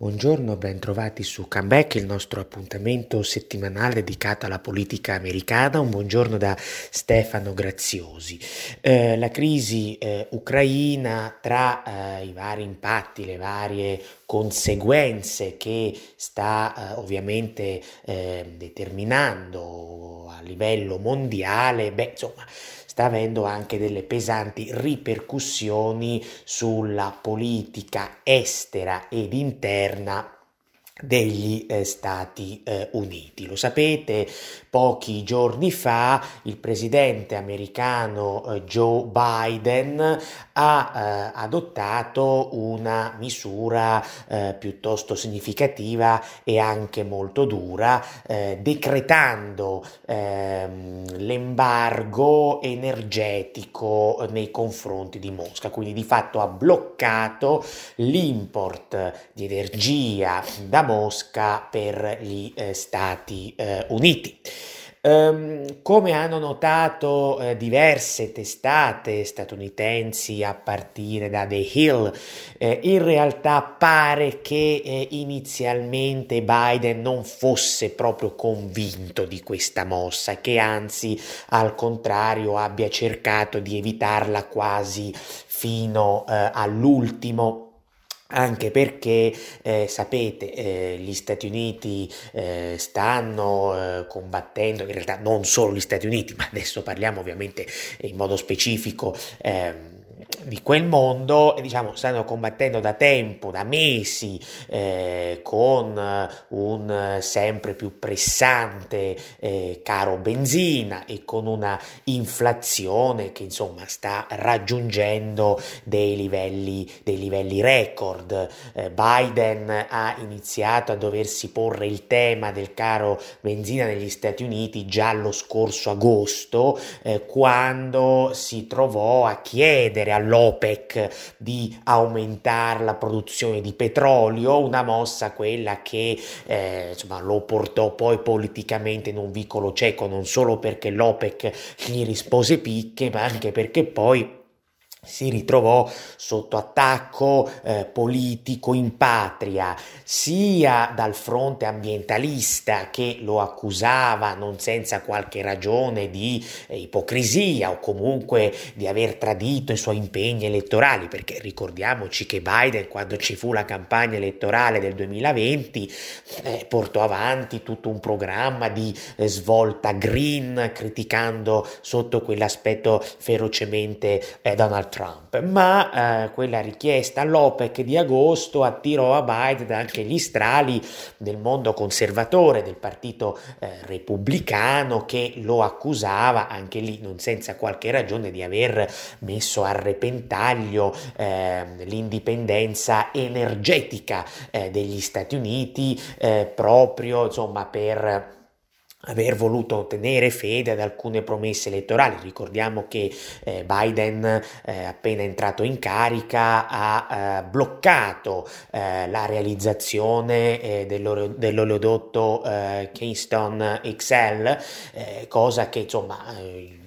Buongiorno, ben trovati su Comeback, il nostro appuntamento settimanale dedicato alla politica americana. Un buongiorno da Stefano Graziosi. Eh, la crisi eh, ucraina tra eh, i vari impatti, le varie conseguenze che sta eh, ovviamente eh, determinando a livello mondiale, beh, insomma, sta avendo anche delle pesanti ripercussioni sulla politica estera ed interna degli eh, Stati eh, Uniti. Lo sapete, pochi giorni fa il presidente americano eh, Joe Biden ha eh, adottato una misura eh, piuttosto significativa e anche molto dura, eh, decretando ehm, l'embargo energetico nei confronti di Mosca, quindi di fatto ha bloccato l'import di energia da Mosca per gli eh, Stati eh, Uniti. Um, come hanno notato eh, diverse testate statunitensi a partire da The Hill, eh, in realtà pare che eh, inizialmente Biden non fosse proprio convinto di questa mossa, che anzi al contrario abbia cercato di evitarla quasi fino eh, all'ultimo anche perché eh, sapete eh, gli Stati Uniti eh, stanno eh, combattendo, in realtà non solo gli Stati Uniti, ma adesso parliamo ovviamente in modo specifico ehm, di quel mondo diciamo, stanno combattendo da tempo, da mesi, eh, con un sempre più pressante eh, caro benzina e con una inflazione che insomma sta raggiungendo dei livelli, dei livelli record. Eh, Biden ha iniziato a doversi porre il tema del caro benzina negli Stati Uniti già lo scorso agosto, eh, quando si trovò a chiedere all'OPEC di aumentare la produzione di petrolio, una mossa quella che eh, insomma, lo portò poi politicamente in un vicolo cieco, non solo perché l'OPEC gli rispose picche, ma anche perché poi si ritrovò sotto attacco eh, politico in patria, sia dal fronte ambientalista che lo accusava non senza qualche ragione di eh, ipocrisia o comunque di aver tradito i suoi impegni elettorali, perché ricordiamoci che Biden quando ci fu la campagna elettorale del 2020 eh, portò avanti tutto un programma di eh, svolta green, criticando sotto quell'aspetto ferocemente eh, Donald Trump, ma eh, quella richiesta all'OPEC di agosto attirò a Biden anche gli strali del mondo conservatore, del partito eh, repubblicano che lo accusava anche lì non senza qualche ragione di aver messo a repentaglio eh, l'indipendenza energetica eh, degli Stati Uniti eh, proprio insomma per aver voluto tenere fede ad alcune promesse elettorali. Ricordiamo che eh, Biden, eh, appena entrato in carica, ha eh, bloccato eh, la realizzazione eh, dell'oleodotto eh, Keystone XL, cosa che insomma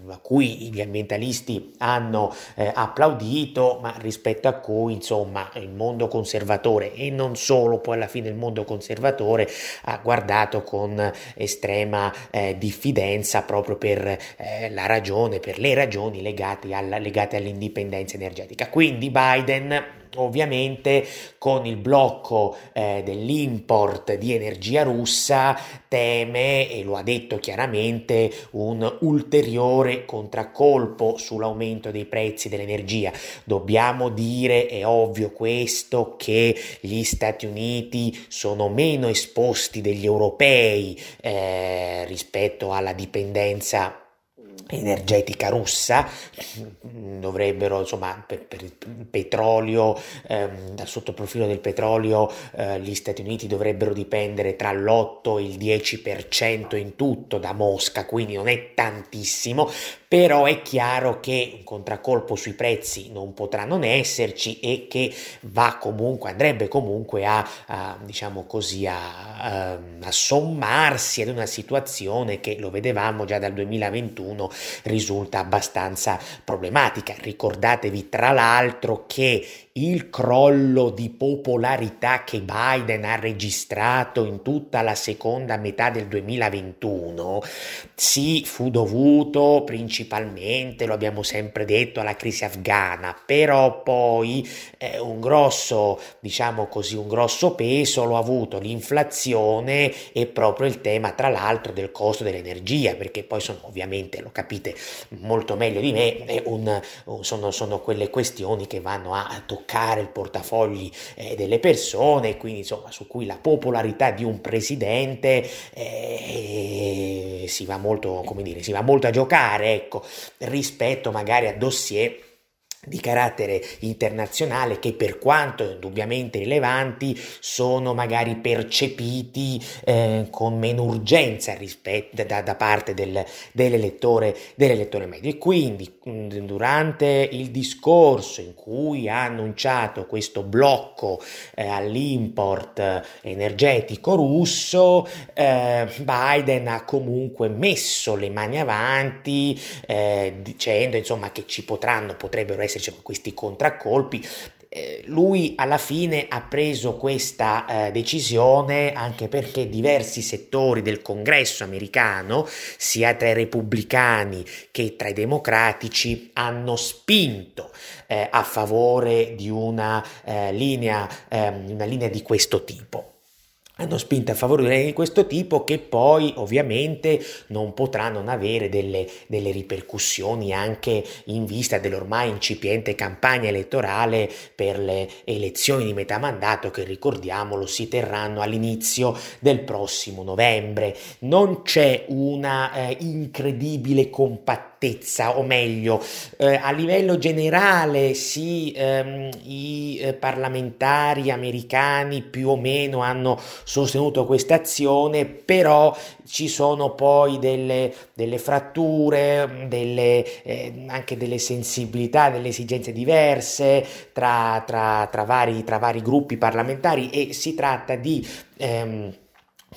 a cui gli ambientalisti hanno eh, applaudito, ma rispetto a cui insomma il mondo conservatore e non solo poi alla fine il mondo conservatore ha guardato con estrema eh, diffidenza proprio per eh, la ragione, per le ragioni legate, alla, legate all'indipendenza energetica. Quindi Biden Ovviamente con il blocco eh, dell'import di energia russa teme, e lo ha detto chiaramente, un ulteriore contraccolpo sull'aumento dei prezzi dell'energia. Dobbiamo dire, è ovvio questo, che gli Stati Uniti sono meno esposti degli europei eh, rispetto alla dipendenza energetica russa, dovrebbero insomma per, per il petrolio, ehm, dal sottoprofilo del petrolio eh, gli Stati Uniti dovrebbero dipendere tra l'8 e il 10% in tutto da Mosca, quindi non è tantissimo, però è chiaro che un contraccolpo sui prezzi non potrà non esserci e che va comunque, andrebbe comunque a, a diciamo così, a, a, sommarsi ad una situazione che lo vedevamo già dal 2021 risulta abbastanza problematica. Ricordatevi tra l'altro che il crollo di popolarità che Biden ha registrato in tutta la seconda metà del 2021 sì fu dovuto principalmente, lo abbiamo sempre detto, alla crisi afghana, però poi eh, un grosso, diciamo così, un grosso peso lo avuto l'inflazione e proprio il tema tra l'altro del costo dell'energia, perché poi sono ovviamente, lo capite molto meglio di me, un, sono, sono quelle questioni che vanno a toccare il portafogli eh, delle persone, quindi insomma su cui la popolarità di un presidente eh, si va molto, come dire, si va molto a giocare, ecco, rispetto magari a dossier di carattere internazionale che per quanto indubbiamente rilevanti sono magari percepiti eh, con meno urgenza rispetto da, da parte del, dell'elettore, dell'elettore medio. E quindi durante il discorso in cui ha annunciato questo blocco eh, all'import energetico russo eh, Biden ha comunque messo le mani avanti eh, dicendo insomma che ci potranno potrebbero essere esserci questi contraccolpi. Eh, lui alla fine ha preso questa eh, decisione anche perché diversi settori del congresso americano, sia tra i repubblicani che tra i democratici, hanno spinto eh, a favore di una, eh, linea, ehm, una linea di questo tipo hanno spinto a favore di questo tipo che poi ovviamente non potrà non avere delle, delle, ripercussioni anche in vista dell'ormai incipiente campagna elettorale per le elezioni di metà mandato che ricordiamolo si terranno all'inizio del prossimo novembre. Non c'è una eh, incredibile compattezza o meglio, eh, a livello generale sì, ehm, i eh, parlamentari americani più o meno hanno sostenuto questa azione, però ci sono poi delle, delle fratture, delle, eh, anche delle sensibilità, delle esigenze diverse tra, tra, tra, vari, tra vari gruppi parlamentari e si tratta di... Ehm,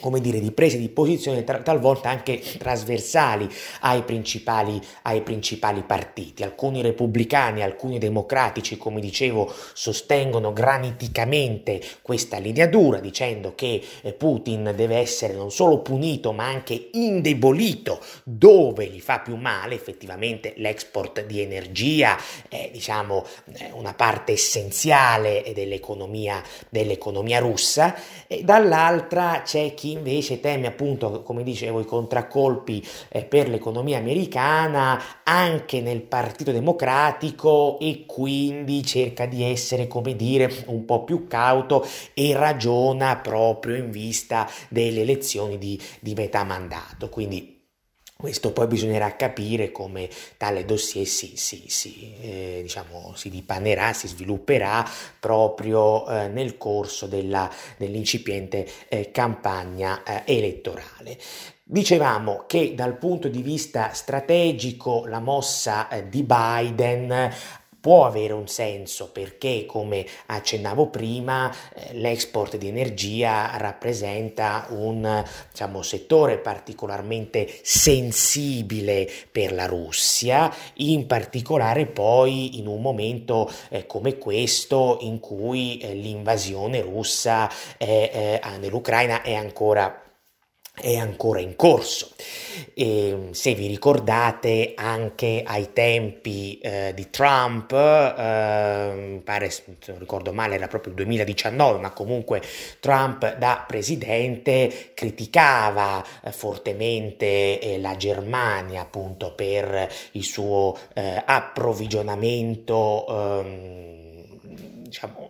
come dire, di prese di posizione tra, talvolta anche trasversali ai principali, ai principali partiti. Alcuni repubblicani, alcuni democratici, come dicevo, sostengono graniticamente questa linea dura, dicendo che eh, Putin deve essere non solo punito, ma anche indebolito dove gli fa più male. Effettivamente l'export di energia è diciamo, una parte essenziale dell'economia, dell'economia russa, e dall'altra c'è chi chi invece teme appunto, come dicevo, i contraccolpi eh, per l'economia americana anche nel Partito Democratico e quindi cerca di essere, come dire, un po' più cauto e ragiona proprio in vista delle elezioni di, di metà mandato. Quindi questo poi bisognerà capire come tale dossier si, si, si, eh, diciamo, si dipanerà, si svilupperà proprio eh, nel corso della, dell'incipiente eh, campagna eh, elettorale. Dicevamo che dal punto di vista strategico la mossa eh, di Biden può avere un senso perché, come accennavo prima, eh, l'export di energia rappresenta un diciamo, settore particolarmente sensibile per la Russia, in particolare poi in un momento eh, come questo in cui eh, l'invasione russa nell'Ucraina è ancora è ancora in corso. E, se vi ricordate, anche ai tempi eh, di Trump, eh, pare, se non ricordo male, era proprio il 2019, ma comunque Trump da presidente criticava eh, fortemente eh, la Germania appunto per il suo eh, approvvigionamento, ehm, diciamo,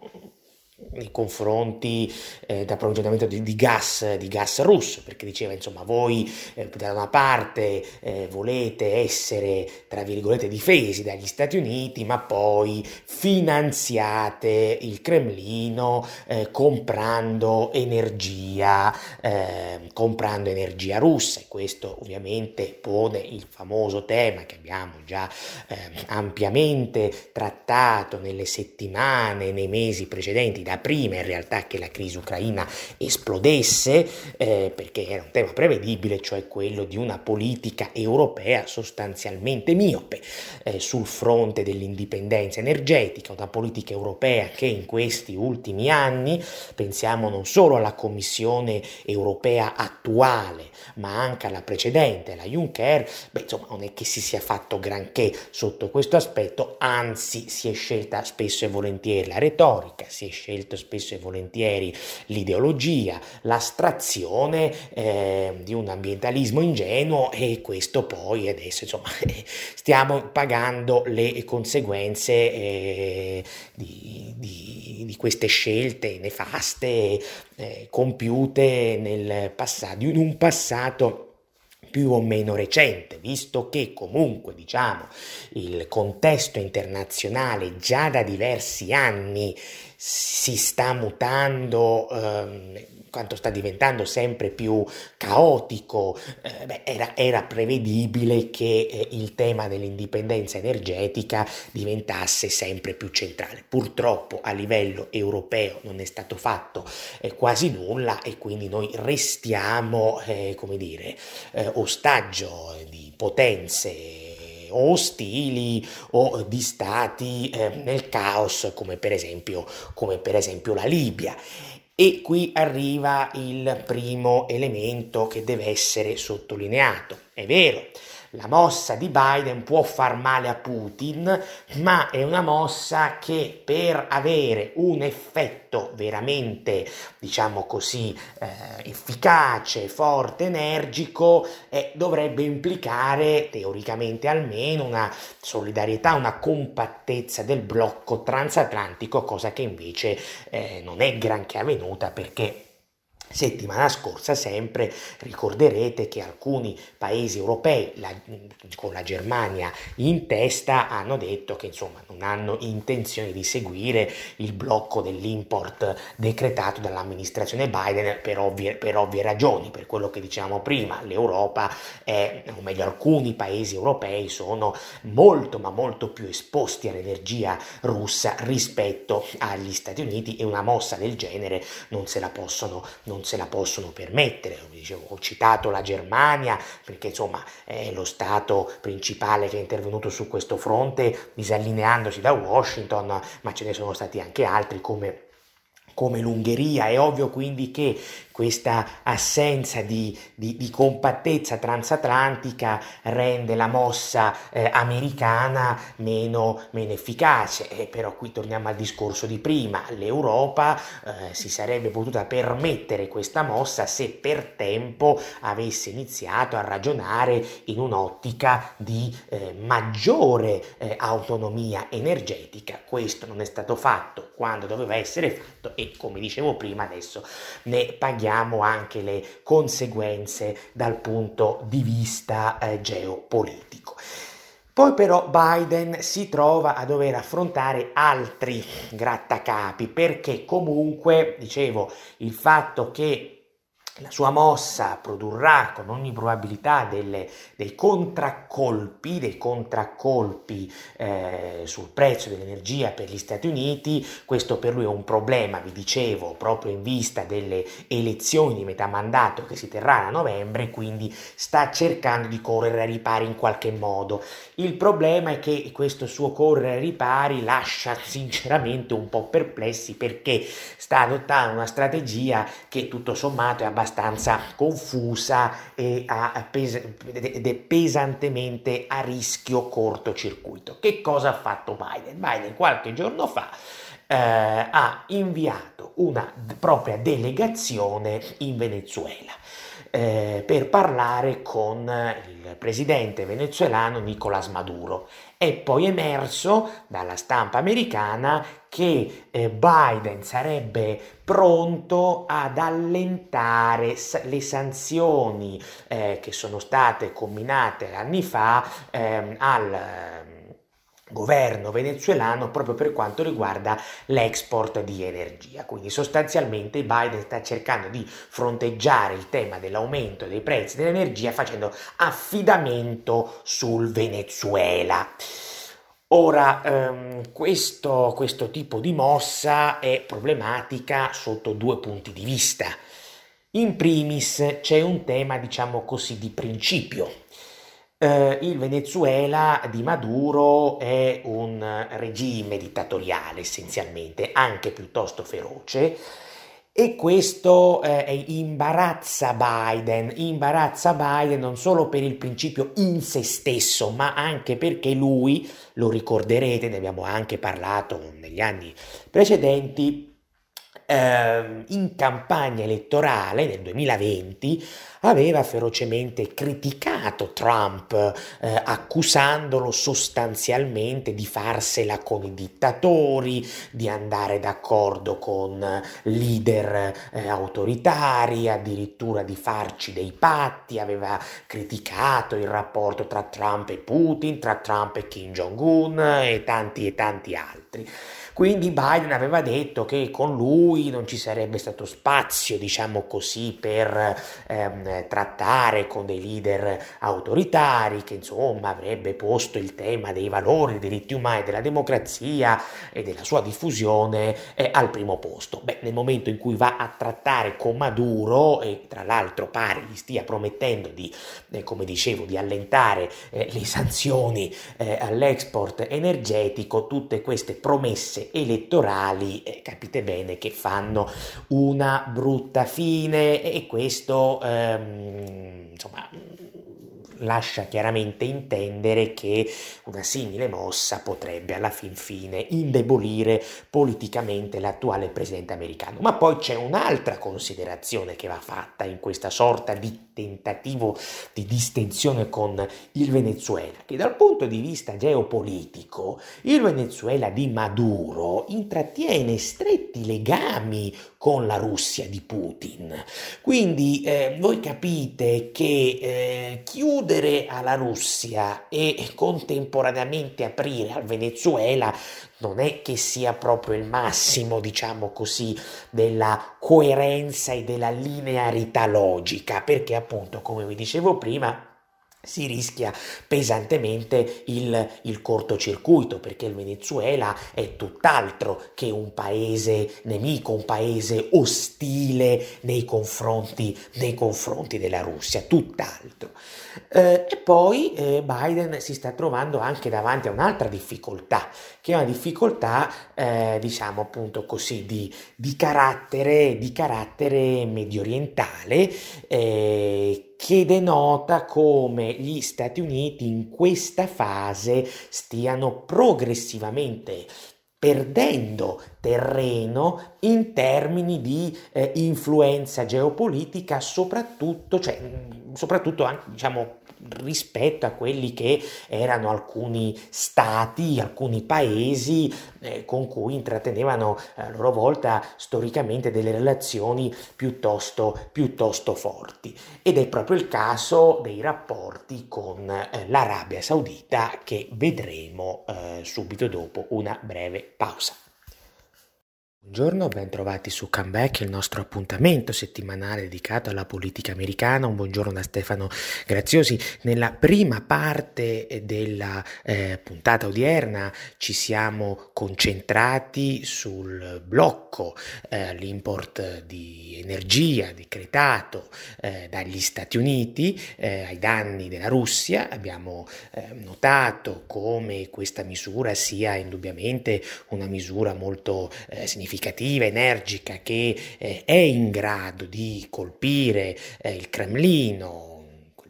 nei confronti eh, dell'approvvigionamento di, di, gas, di gas russo, perché diceva insomma voi eh, da una parte eh, volete essere tra virgolette difesi dagli Stati Uniti, ma poi finanziate il Cremlino eh, comprando energia, eh, comprando energia russa. E questo ovviamente pone il famoso tema che abbiamo già eh, ampiamente trattato nelle settimane, nei mesi precedenti da prima in realtà che la crisi ucraina esplodesse, eh, perché era un tema prevedibile, cioè quello di una politica europea sostanzialmente miope eh, sul fronte dell'indipendenza energetica, una politica europea che in questi ultimi anni, pensiamo non solo alla Commissione europea attuale, ma anche alla precedente, la Juncker, beh, insomma, non è che si sia fatto granché sotto questo aspetto, anzi si è scelta spesso e volentieri la retorica, si è scelto spesso e volentieri l'ideologia, l'astrazione eh, di un ambientalismo ingenuo e questo poi adesso insomma stiamo pagando le conseguenze eh, di, di, di, queste scelte nefaste eh, compiute nel passato, in un passato più o meno recente, visto che comunque diciamo il contesto internazionale già da diversi anni si sta mutando, ehm, quanto sta diventando sempre più caotico, eh, beh, era, era, prevedibile che eh, il tema dell'indipendenza energetica diventasse sempre più centrale. Purtroppo a livello europeo non è stato fatto eh, quasi nulla e quindi noi restiamo, eh, come dire, eh, ostaggio di potenze o ostili o di stati eh, nel caos come per, esempio, come per esempio la Libia. E qui arriva il primo elemento che deve essere sottolineato. È vero, la mossa di Biden può far male a Putin, ma è una mossa che per avere un effetto veramente, diciamo così, eh, efficace, forte, energico, eh, dovrebbe implicare teoricamente almeno una solidarietà, una compattezza del blocco transatlantico, cosa che invece eh, non è granché avvenuta perché Settimana scorsa sempre ricorderete che alcuni paesi europei, la, con la Germania in testa, hanno detto che insomma non hanno intenzione di seguire il blocco dell'import decretato dall'amministrazione Biden per ovvie, per ovvie ragioni, per quello che dicevamo prima, l'Europa è, o meglio alcuni paesi europei sono molto ma molto più esposti all'energia russa rispetto agli Stati Uniti e una mossa del genere non se la possono non non se la possono permettere. Ho citato la Germania perché insomma è lo Stato principale che è intervenuto su questo fronte disallineandosi da Washington, ma ce ne sono stati anche altri come come l'Ungheria. È ovvio quindi che questa assenza di, di, di compattezza transatlantica rende la mossa eh, americana meno, meno efficace. E però qui torniamo al discorso di prima, l'Europa eh, si sarebbe potuta permettere questa mossa se per tempo avesse iniziato a ragionare in un'ottica di eh, maggiore eh, autonomia energetica. Questo non è stato fatto quando doveva essere fatto e come dicevo prima adesso ne paghiamo vediamo anche le conseguenze dal punto di vista eh, geopolitico. Poi però Biden si trova a dover affrontare altri grattacapi perché comunque, dicevo, il fatto che la sua mossa produrrà con ogni probabilità delle, dei contraccolpi, dei contraccolpi eh, sul prezzo dell'energia per gli Stati Uniti, questo per lui è un problema, vi dicevo, proprio in vista delle elezioni di metà mandato che si terranno a novembre, quindi sta cercando di correre ai ripari in qualche modo. Il problema è che questo suo correre ai ripari lascia sinceramente un po' perplessi perché sta adottando una strategia che tutto sommato è abbastanza abbastanza confusa e pes- ed è pesantemente a rischio cortocircuito. Che cosa ha fatto Biden? Biden qualche giorno fa eh, ha inviato una propria delegazione in Venezuela. Eh, per parlare con il presidente venezuelano Nicolás Maduro. È poi emerso dalla stampa americana che eh, Biden sarebbe pronto ad allentare le sanzioni eh, che sono state combinate anni fa ehm, al governo venezuelano proprio per quanto riguarda l'export di energia. Quindi sostanzialmente Biden sta cercando di fronteggiare il tema dell'aumento dei prezzi dell'energia facendo affidamento sul Venezuela. Ora, ehm, questo, questo tipo di mossa è problematica sotto due punti di vista. In primis c'è un tema, diciamo così, di principio eh, il Venezuela di Maduro è un regime dittatoriale essenzialmente, anche piuttosto feroce. E questo eh, imbarazza Biden, imbarazza Biden non solo per il principio in se stesso, ma anche perché lui, lo ricorderete, ne abbiamo anche parlato negli anni precedenti, eh, in campagna elettorale nel 2020 aveva ferocemente criticato Trump, eh, accusandolo sostanzialmente di farsela con i dittatori, di andare d'accordo con leader eh, autoritari, addirittura di farci dei patti, aveva criticato il rapporto tra Trump e Putin, tra Trump e Kim Jong-un e tanti e tanti altri. Quindi Biden aveva detto che con lui non ci sarebbe stato spazio, diciamo così, per ehm, trattare con dei leader autoritari, che insomma avrebbe posto il tema dei valori, dei diritti umani, della democrazia e della sua diffusione eh, al primo posto. Beh, nel momento in cui va a trattare con Maduro, e tra l'altro pare gli stia promettendo di, eh, come dicevo, di allentare eh, le sanzioni eh, all'export energetico, tutte queste promesse elettorali, eh, capite bene che fanno una brutta fine e questo ehm, insomma lascia chiaramente intendere che una simile mossa potrebbe alla fin fine indebolire politicamente l'attuale presidente americano. Ma poi c'è un'altra considerazione che va fatta in questa sorta di tentativo di distensione con il Venezuela, che dal punto di vista geopolitico il Venezuela di Maduro intrattiene stretti legami con la Russia di Putin. Quindi eh, voi capite che eh, chiudere alla Russia e contemporaneamente aprire al Venezuela non è che sia proprio il massimo, diciamo così, della coerenza e della linearità logica, perché appunto, come vi dicevo prima, si rischia pesantemente il, il, cortocircuito perché il Venezuela è tutt'altro che un paese nemico, un paese ostile nei confronti, nei confronti della Russia, tutt'altro. Eh, e poi eh, Biden si sta trovando anche davanti a un'altra difficoltà, che è una difficoltà, eh, diciamo appunto così, di, di, carattere, di carattere medio orientale eh, che denota come gli Stati Uniti in questa fase stiano progressivamente perdendo terreno in termini di eh, influenza geopolitica, soprattutto, cioè, soprattutto anche, diciamo, rispetto a quelli che erano alcuni stati, alcuni paesi eh, con cui intrattenevano a loro volta storicamente delle relazioni piuttosto, piuttosto forti. Ed è proprio il caso dei rapporti con eh, l'Arabia Saudita che vedremo eh, subito dopo una breve pausa. Buongiorno, ben trovati su Comeback, il nostro appuntamento settimanale dedicato alla politica americana. Un buongiorno da Stefano Graziosi. Nella prima parte della eh, puntata odierna ci siamo concentrati sul blocco, eh, l'import di energia decretato eh, dagli Stati Uniti eh, ai danni della Russia. Abbiamo eh, notato come questa misura sia indubbiamente una misura molto eh, significativa significativa, energica, che eh, è in grado di colpire eh, il Cremlino,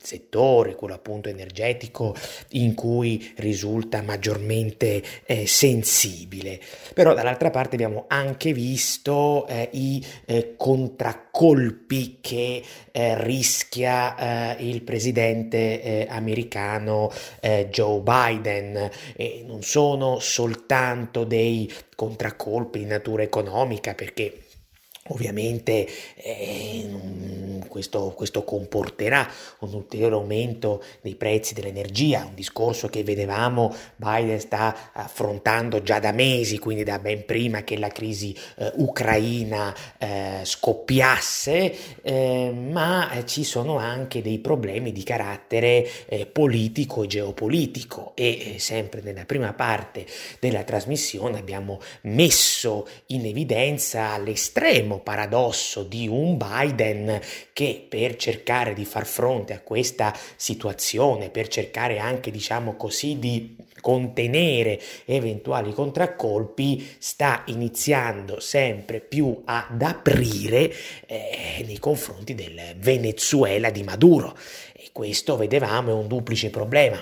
settore, quello appunto energetico, in cui risulta maggiormente eh, sensibile. Però dall'altra parte abbiamo anche visto eh, i eh, contraccolpi che eh, rischia eh, il presidente eh, americano Joe Biden e non sono soltanto dei contraccolpi di natura economica perché Ovviamente eh, questo, questo, comporterà un ulteriore aumento dei prezzi dell'energia, un discorso che vedevamo Biden sta affrontando già da mesi, quindi da ben prima che la crisi eh, ucraina eh, scoppiasse, eh, ma ci sono anche dei problemi di carattere eh, politico e geopolitico e eh, sempre nella prima parte della trasmissione abbiamo messo in evidenza l'estremo paradosso di un Biden che per cercare di far fronte a questa situazione, per cercare anche, diciamo così, di contenere eventuali contraccolpi, sta iniziando sempre più ad aprire eh, nei confronti del Venezuela di Maduro. E questo, vedevamo, è un duplice problema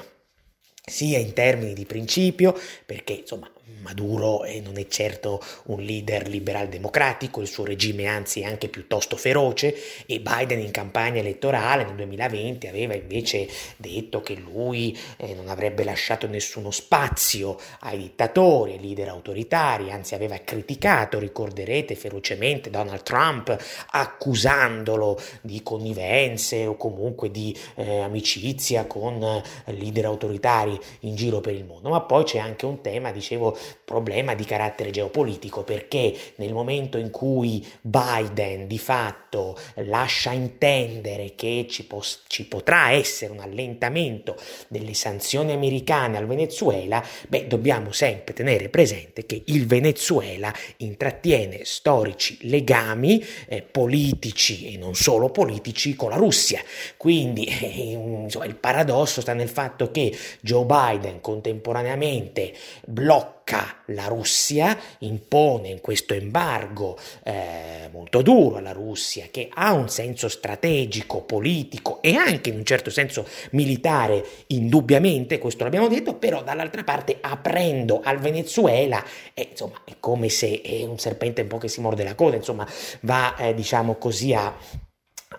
sia in termini di principio, perché insomma Maduro non è certo un leader liberal democratico, il suo regime anzi è anche piuttosto feroce e Biden in campagna elettorale nel 2020 aveva invece detto che lui eh, non avrebbe lasciato nessuno spazio ai dittatori, ai leader autoritari, anzi aveva criticato, ricorderete ferocemente Donald Trump accusandolo di connivenze o comunque di eh, amicizia con eh, leader autoritari in giro per il mondo. Ma poi c'è anche un tema, dicevo, problema di carattere geopolitico perché nel momento in cui Biden di fatto lascia intendere che ci, po- ci potrà essere un allentamento delle sanzioni americane al Venezuela, beh, dobbiamo sempre tenere presente che il Venezuela intrattiene storici legami eh, politici e non solo politici con la Russia. Quindi eh, insomma, il paradosso sta nel fatto che Joe Biden contemporaneamente blocca blocca la Russia, impone questo embargo eh, molto duro alla Russia che ha un senso strategico, politico e anche in un certo senso militare, indubbiamente, questo l'abbiamo detto, però dall'altra parte aprendo al Venezuela, eh, insomma, è come se è un serpente un po' che si morde la coda, insomma, va eh, diciamo così a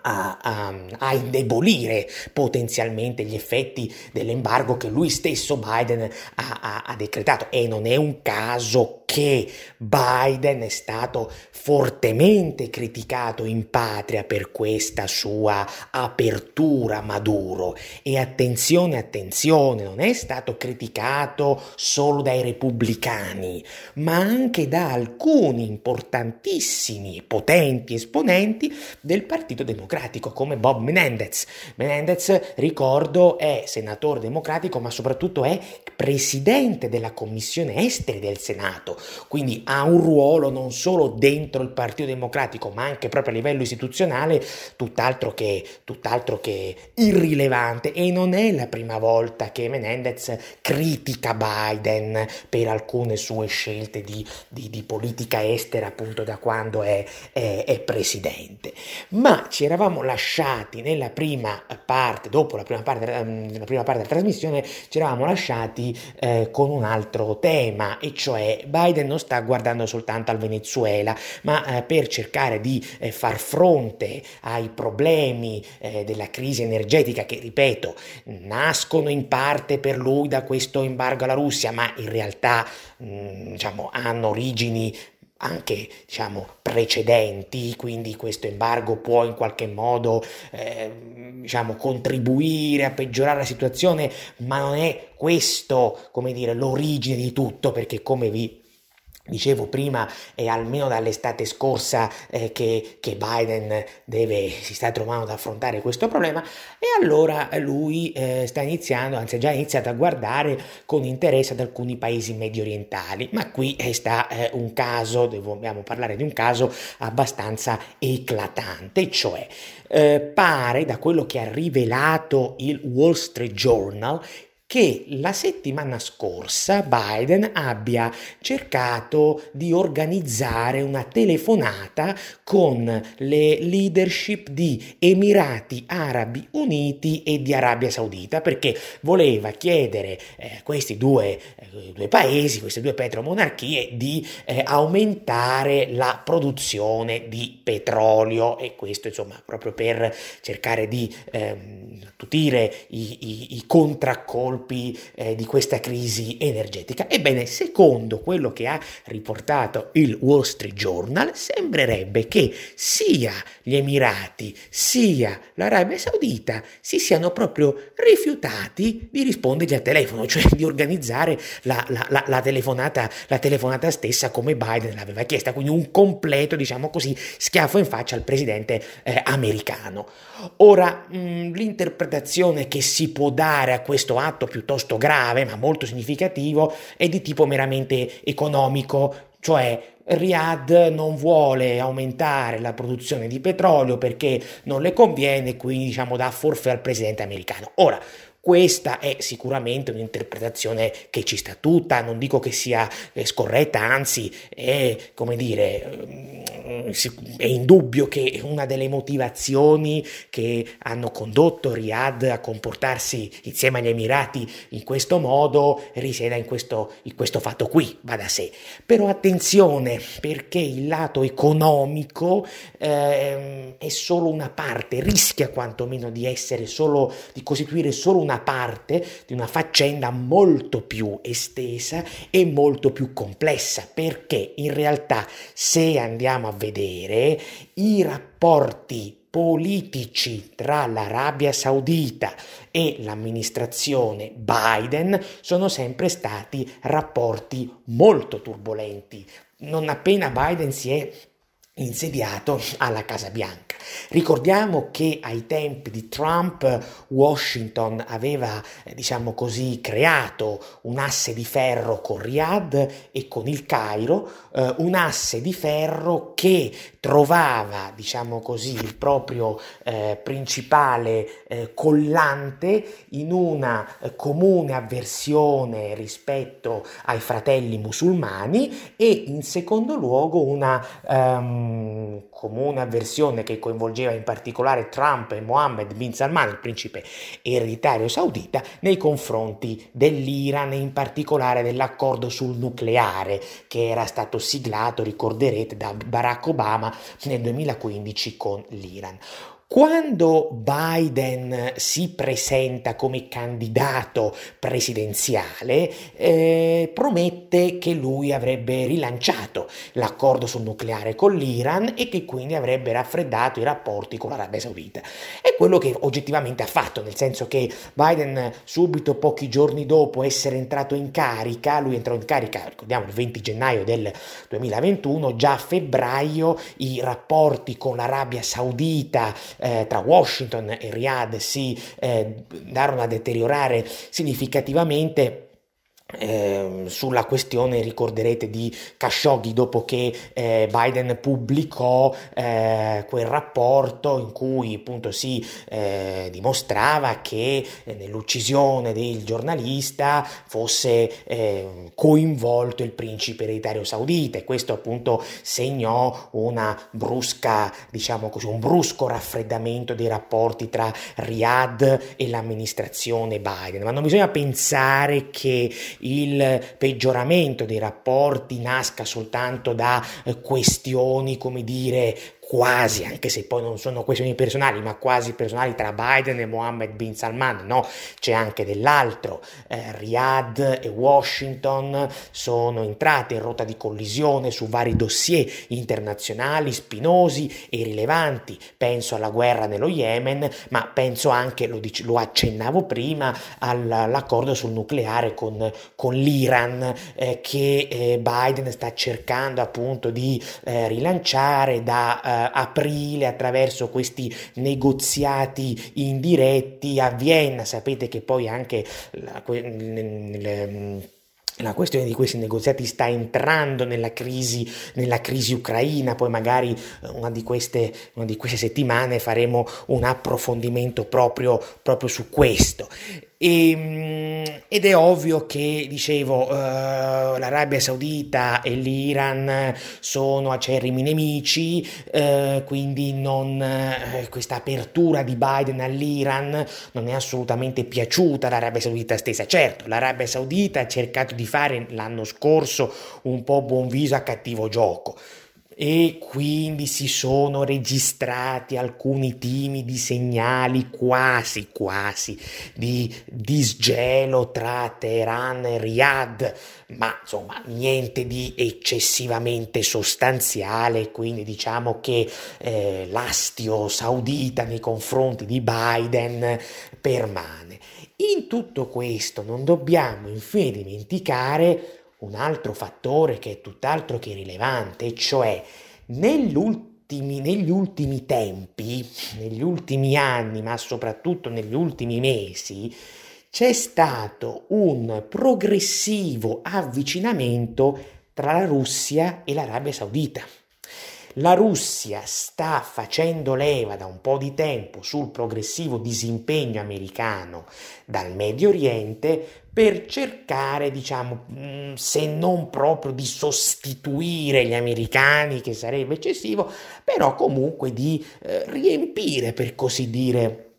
a, a, a, indebolire potenzialmente gli effetti dell'embargo che lui stesso Biden ha, ha, decretato. E non è un caso che Biden è stato fortemente criticato in patria per questa sua apertura Maduro. E attenzione attenzione non è stato criticato solo dai repubblicani ma anche da alcuni importantissimi potenti esponenti del Partito Democratico democratico come Bob Menendez. Menendez, ricordo, è senatore democratico, ma soprattutto è presidente della Commissione Esteri del Senato, quindi ha un ruolo non solo dentro il Partito Democratico, ma anche proprio a livello istituzionale, tutt'altro che, tutt'altro che irrilevante. E non è la prima volta che Menendez critica Biden per alcune sue scelte di, di, di politica estera, appunto da quando è, è, è presidente. Ma ci eravamo lasciati nella prima parte, dopo la prima parte, la prima parte della trasmissione, ci eravamo lasciati eh, con un altro tema, e cioè Biden non sta guardando soltanto al Venezuela, ma eh, per cercare di eh, far fronte ai problemi eh, della crisi energetica che, ripeto, nascono in parte per lui da questo embargo alla Russia, ma in realtà mh, mm, diciamo, hanno origini anche diciamo, precedenti, quindi questo embargo può in qualche modo eh, diciamo, contribuire a peggiorare la situazione, ma non è questo come dire, l'origine di tutto, perché come vi Dicevo prima, è almeno dall'estate scorsa eh, che, che, Biden deve, si sta trovando ad affrontare questo problema e allora lui eh, sta iniziando, anzi ha già iniziato a guardare con interesse ad alcuni paesi medio orientali, ma qui eh, sta eh, un caso, dobbiamo parlare di un caso abbastanza eclatante, cioè eh, pare da quello che ha rivelato il Wall Street Journal che la settimana scorsa Biden abbia cercato di organizzare una telefonata con le leadership di Emirati Arabi Uniti e di Arabia Saudita perché voleva chiedere eh, questi due, eh, due, paesi, queste due petromonarchie di eh, aumentare la produzione di petrolio. E questo insomma proprio per cercare di ehm, tutire i, i, i contraccolpi colpi eh, di questa crisi energetica. Ebbene, secondo quello che ha riportato il Wall Street Journal, sembrerebbe che sia gli Emirati sia l'Arabia Saudita si siano proprio rifiutati di rispondergli al telefono, cioè di organizzare la, la, la, la telefonata, telefonata, stessa come Biden l'aveva chiesta, quindi un completo, diciamo così, schiaffo in faccia al presidente eh, americano. Ora, mh, l'interpretazione che si può dare a questo atto fatto piuttosto grave, ma molto significativo, è di tipo meramente economico, cioè Riyadh non vuole aumentare la produzione di petrolio perché non le conviene, quindi diciamo dà forfè al presidente americano. Ora, questa è sicuramente un'interpretazione che ci sta tutta, non dico che sia eh, scorretta, anzi è, come dire, mm, è indubbio che una delle motivazioni che hanno condotto Riyadh a comportarsi insieme agli Emirati in questo modo risieda in questo, in questo fatto qui, va da sé. Però attenzione perché il lato economico eh, è solo una parte, rischia quantomeno di essere solo, di costituire solo una parte di una faccenda molto più estesa e molto più complessa, perché in realtà se andiamo a vedere i rapporti politici tra l'Arabia Saudita e l'amministrazione Biden sono sempre stati rapporti molto turbolenti. Non appena Biden si è insediato alla Casa Bianca. Ricordiamo che ai tempi di Trump Washington aveva, eh, diciamo così, creato un asse di ferro con Riyadh e con il Cairo, eh, un asse di ferro che trovava, diciamo così, il proprio eh, principale eh, collante in una eh, comune avversione rispetto ai fratelli musulmani e in secondo luogo una um, comune avversione che coinvolgeva in particolare Trump e Mohammed bin Salman, il principe ereditario saudita, nei confronti dell'Iran e in particolare dell'accordo sul nucleare che era stato siglato, ricorderete, da Barack Obama nel 2015 con l'Iran. Quando Biden si presenta come candidato presidenziale, eh, promette che lui avrebbe rilanciato l'accordo sul nucleare con l'Iran e che quindi avrebbe raffreddato i rapporti con l'Arabia Saudita. È quello che oggettivamente ha fatto, nel senso che Biden subito pochi giorni dopo essere entrato in carica, lui entrò in carica, ricordiamo il 20 gennaio del 2021, già a febbraio i rapporti con l'Arabia Saudita eh, tra Washington e Riyadh si eh, andarono a deteriorare significativamente eh, sulla questione ricorderete di Khashoggi dopo che eh, Biden pubblicò eh, quel rapporto in cui appunto si eh, dimostrava che eh, nell'uccisione del giornalista fosse eh, coinvolto il principe ereditario saudita. E questo appunto segnò una brusca diciamo così un brusco raffreddamento dei rapporti tra Riyadh e l'amministrazione Biden. Ma non bisogna pensare che il peggioramento dei rapporti nasca soltanto da eh, questioni, come dire, quasi, anche se poi non sono questioni personali, ma quasi personali tra Biden e Mohammed bin Salman, no, c'è anche dell'altro. Eh, Riyadh e Washington sono entrate in rotta di collisione su vari dossier internazionali spinosi e rilevanti. Penso alla guerra nello Yemen, ma penso anche, lo, dic- lo accennavo prima, all'accordo sul nucleare con, con l'Iran eh, che eh, Biden sta cercando appunto di eh, rilanciare da eh, aprile attraverso questi negoziati indiretti a Vienna. Sapete che poi anche la, le, la questione di questi negoziati sta entrando nella crisi, nella crisi ucraina, poi magari eh, una di, queste, una di queste settimane faremo un approfondimento proprio, proprio su questo. E, ehm, ed è ovvio che, dicevo, uh, l'Arabia Saudita e l'Iran sono acerrimi nemici, uh, quindi non, uh, questa apertura di Biden all'Iran non è assolutamente piaciuta all'Arabia Saudita stessa. Certo, l'Arabia Saudita ha cercato di fare l'anno scorso un po' buon viso a cattivo gioco e quindi si sono registrati alcuni timidi segnali quasi quasi di disgelo tra Teheran e Riyadh, ma insomma niente di eccessivamente sostanziale, quindi diciamo che eh, l'astio saudita nei confronti di Biden permane. In tutto questo non dobbiamo infine dimenticare un altro fattore che è tutt'altro che rilevante, cioè negli ultimi, negli ultimi tempi, negli ultimi anni, ma soprattutto negli ultimi mesi, c'è stato un progressivo avvicinamento tra la Russia e l'Arabia Saudita. La Russia sta facendo leva da un po' di tempo sul progressivo disimpegno americano dal Medio Oriente per cercare, diciamo, mm, se non proprio di sostituire gli americani, che sarebbe eccessivo, però comunque di eh, riempire, per così dire,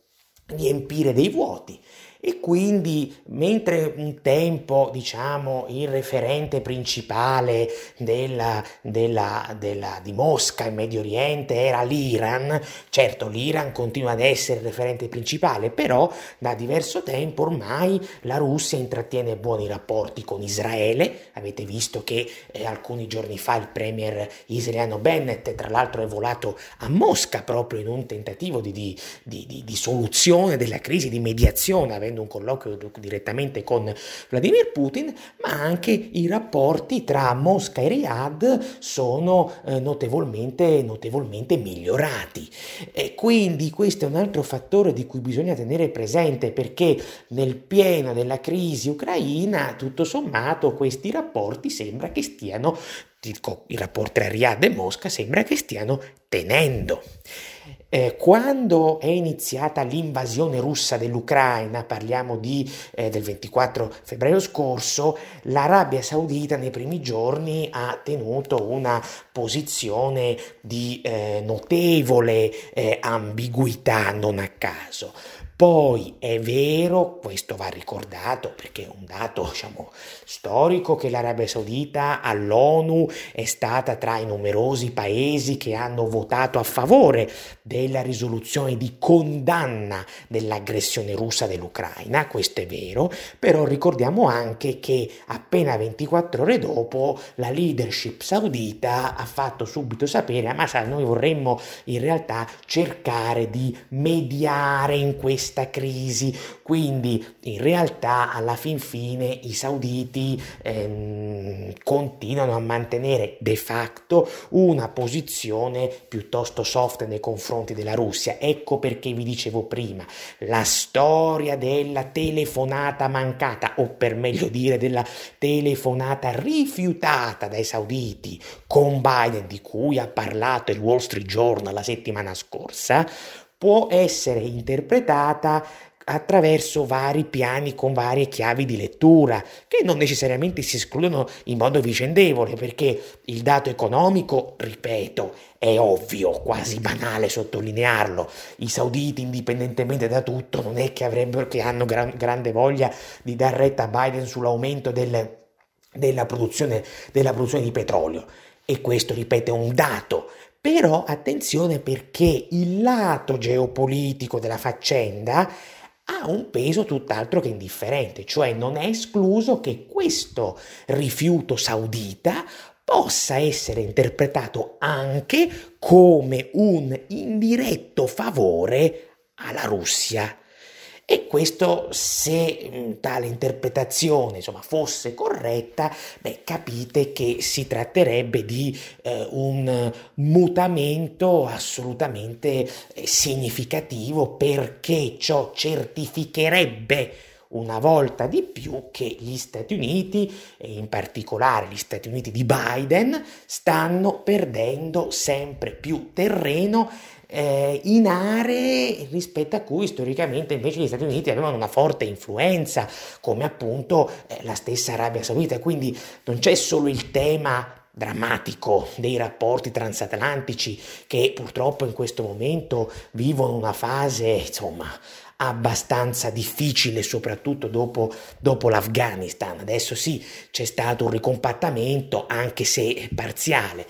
riempire dei vuoti e quindi mentre un tempo diciamo il referente principale della, della, della, di Mosca in Medio Oriente era l'Iran, certo l'Iran continua ad essere il referente principale, però da diverso tempo ormai la Russia intrattiene buoni rapporti con Israele, avete visto che eh, alcuni giorni fa il premier israeliano Bennett tra l'altro è volato a Mosca proprio in un tentativo di, di, di, di soluzione della crisi, di mediazione, avendo un colloquio direttamente con Vladimir Putin, ma anche i rapporti tra Mosca e Riyadh sono eh, notevolmente, notevolmente migliorati. E quindi questo è un altro fattore di cui bisogna tenere presente perché nel pieno della crisi ucraina, tutto sommato, questi rapporti sembra che stiano, dico, i rapporti tra Riyadh e Mosca sembra che stiano tenendo. Eh, quando è iniziata l'invasione russa dell'Ucraina, parliamo di, eh, del 24 febbraio scorso, l'Arabia Saudita nei primi giorni ha tenuto una posizione di eh, notevole eh, ambiguità, non a caso. Poi è vero, questo va ricordato perché è un dato diciamo, storico, che l'Arabia Saudita all'ONU è stata tra i numerosi paesi che hanno votato a favore della risoluzione di condanna dell'aggressione russa dell'Ucraina, questo è vero, però ricordiamo anche che appena 24 ore dopo la leadership saudita ha fatto subito sapere, ma sa, noi vorremmo in realtà cercare di mediare in questo questa crisi. Quindi in realtà alla fin fine i sauditi ehm, continuano a mantenere de facto una posizione piuttosto soft nei confronti della Russia. Ecco perché vi dicevo prima, la storia della telefonata mancata o per meglio dire della telefonata rifiutata dai sauditi con Biden di cui ha parlato il Wall Street Journal la settimana scorsa può essere interpretata attraverso vari piani con varie chiavi di lettura che non necessariamente si escludono in modo vicendevole perché il dato economico, ripeto, è ovvio, quasi banale sottolinearlo. I sauditi, indipendentemente da tutto, non è che avrebbero che hanno gran, grande voglia di dar retta a Biden sull'aumento del, della, produzione, della produzione di petrolio. E questo, ripeto, è un dato però attenzione perché il lato geopolitico della faccenda ha un peso tutt'altro che indifferente, cioè non è escluso che questo rifiuto saudita possa essere interpretato anche come un indiretto favore alla Russia. E questo, se tale interpretazione insomma, fosse corretta, beh, capite che si tratterebbe di eh, un mutamento assolutamente eh, significativo perché ciò certificherebbe una volta di più che gli Stati Uniti, e in particolare gli Stati Uniti di Biden, stanno perdendo sempre più terreno eh, in aree rispetto a cui storicamente invece gli Stati Uniti avevano una forte influenza, come appunto eh, la stessa Arabia Saudita. Quindi non c'è solo il tema drammatico dei rapporti transatlantici che purtroppo in questo momento vivono una fase insomma abbastanza difficile soprattutto dopo, dopo l'Afghanistan. Adesso sì c'è stato un ricompattamento anche se parziale.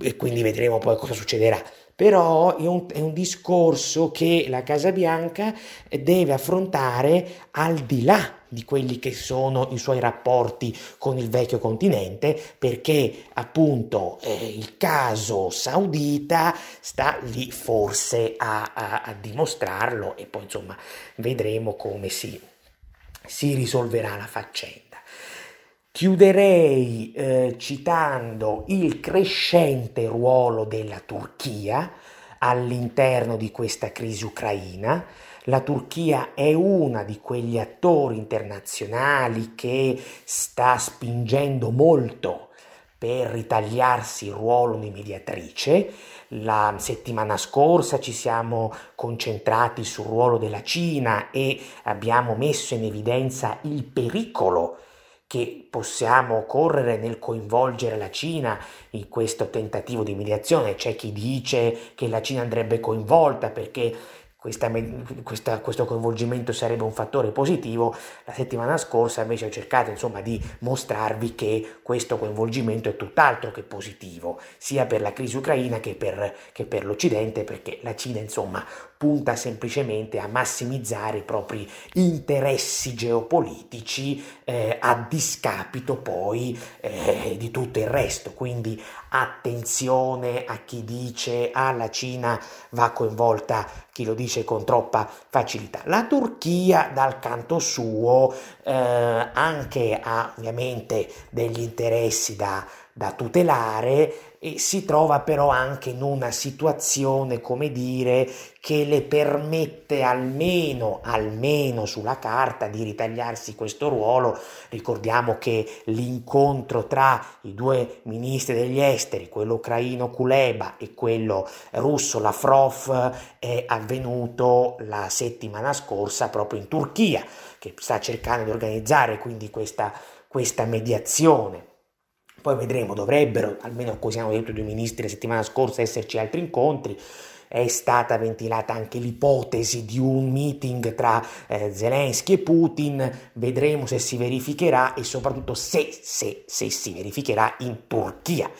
E quindi vedremo poi cosa succederà però è un, è un, discorso che la Casa Bianca deve affrontare al di là di quelli che sono i suoi rapporti con il vecchio continente, perché appunto eh, il caso saudita sta lì forse a, a, a, dimostrarlo e poi insomma vedremo come si, si risolverà la faccenda. Chiuderei eh, citando il crescente ruolo della Turchia all'interno di questa crisi ucraina. La Turchia è una di quegli attori internazionali che sta spingendo molto per ritagliarsi il ruolo di mediatrice. La settimana scorsa ci siamo concentrati sul ruolo della Cina e abbiamo messo in evidenza il pericolo che possiamo correre nel coinvolgere la Cina in questo tentativo di mediazione. C'è chi dice che la Cina andrebbe coinvolta perché questa, questa, questo coinvolgimento sarebbe un fattore positivo, la settimana scorsa invece ho cercato insomma, di mostrarvi che questo coinvolgimento è tutt'altro che positivo, sia per la crisi ucraina che per, che per l'Occidente, perché la Cina insomma, punta semplicemente a massimizzare i propri interessi geopolitici eh, a discapito poi eh, di tutto il resto. Quindi attenzione a chi dice ah la Cina va coinvolta, chi lo dice con troppa facilità. La Turchia dal canto suo eh, anche ha ovviamente degli interessi da, da tutelare e si trova però anche in una situazione, come dire, che le permette almeno, almeno sulla carta di ritagliarsi questo ruolo. Ricordiamo che l'incontro tra i due ministri degli esteri, quello ucraino Kuleba e quello russo Lavrov, è avvenuto la settimana scorsa proprio in Turchia, che sta cercando di organizzare quindi questa, questa mediazione poi vedremo, dovrebbero, almeno così hanno detto i due ministri la settimana scorsa, esserci altri incontri. È stata ventilata anche l'ipotesi di un meeting tra eh, Zelensky e Putin, vedremo se si verificherà e soprattutto se, se, se si verificherà in Turchia.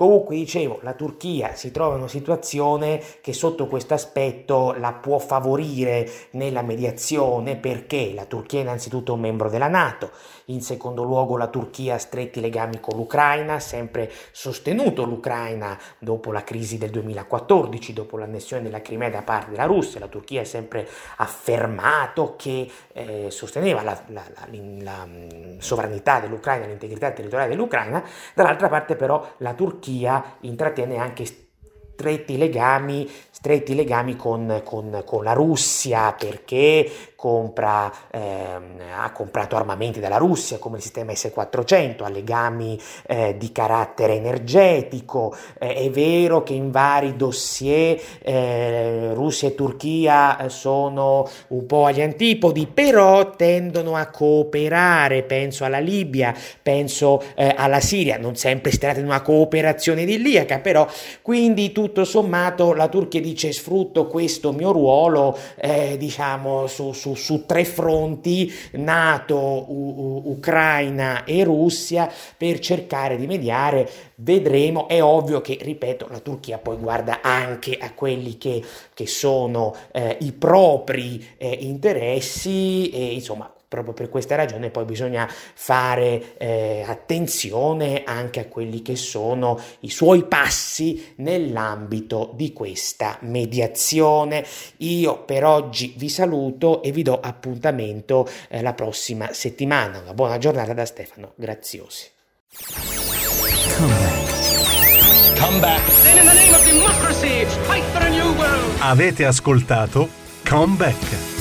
Comunque dicevo, la Turchia si trova in una situazione che sotto questo aspetto la può favorire nella mediazione perché la Turchia è innanzitutto un membro della Nato, in secondo luogo la Turchia ha stretti legami con l'Ucraina, ha sempre sostenuto l'Ucraina dopo la crisi del 2014, dopo l'annessione della Crimea da parte della Russia, la Turchia ha sempre affermato che eh, sosteneva la, la, la, la mm, sovranità dell'Ucraina, l'integrità territoriale dell'Ucraina, dall'altra parte però la Turchia Turchia intrattiene anche stretti legami, stretti legami con, con, con, la Russia perché compra, ehm, ha comprato armamenti dalla Russia come il sistema S-400, ha legami eh, di carattere energetico, eh, è vero che in vari dossier eh, Russia e Turchia sono un po' agli antipodi, però tendono a cooperare, penso alla Libia, penso eh, alla Siria, non sempre si tratta di una cooperazione idilliaca, però quindi tutto sommato la Turchia dice sfrutto questo mio ruolo eh, diciamo su, su, su, tre fronti NATO, U- Ucraina e Russia per cercare di mediare. Vedremo è ovvio che ripeto la Turchia poi guarda anche a quelli che, che sono eh, i propri eh, interessi e insomma Proprio per questa ragione poi bisogna fare eh, attenzione anche a quelli che sono i suoi passi nell'ambito di questa mediazione. Io per oggi vi saluto e vi do appuntamento eh, la prossima settimana. Una buona giornata da Stefano Graziosi. Come back. Come back. Avete ascoltato Come Back.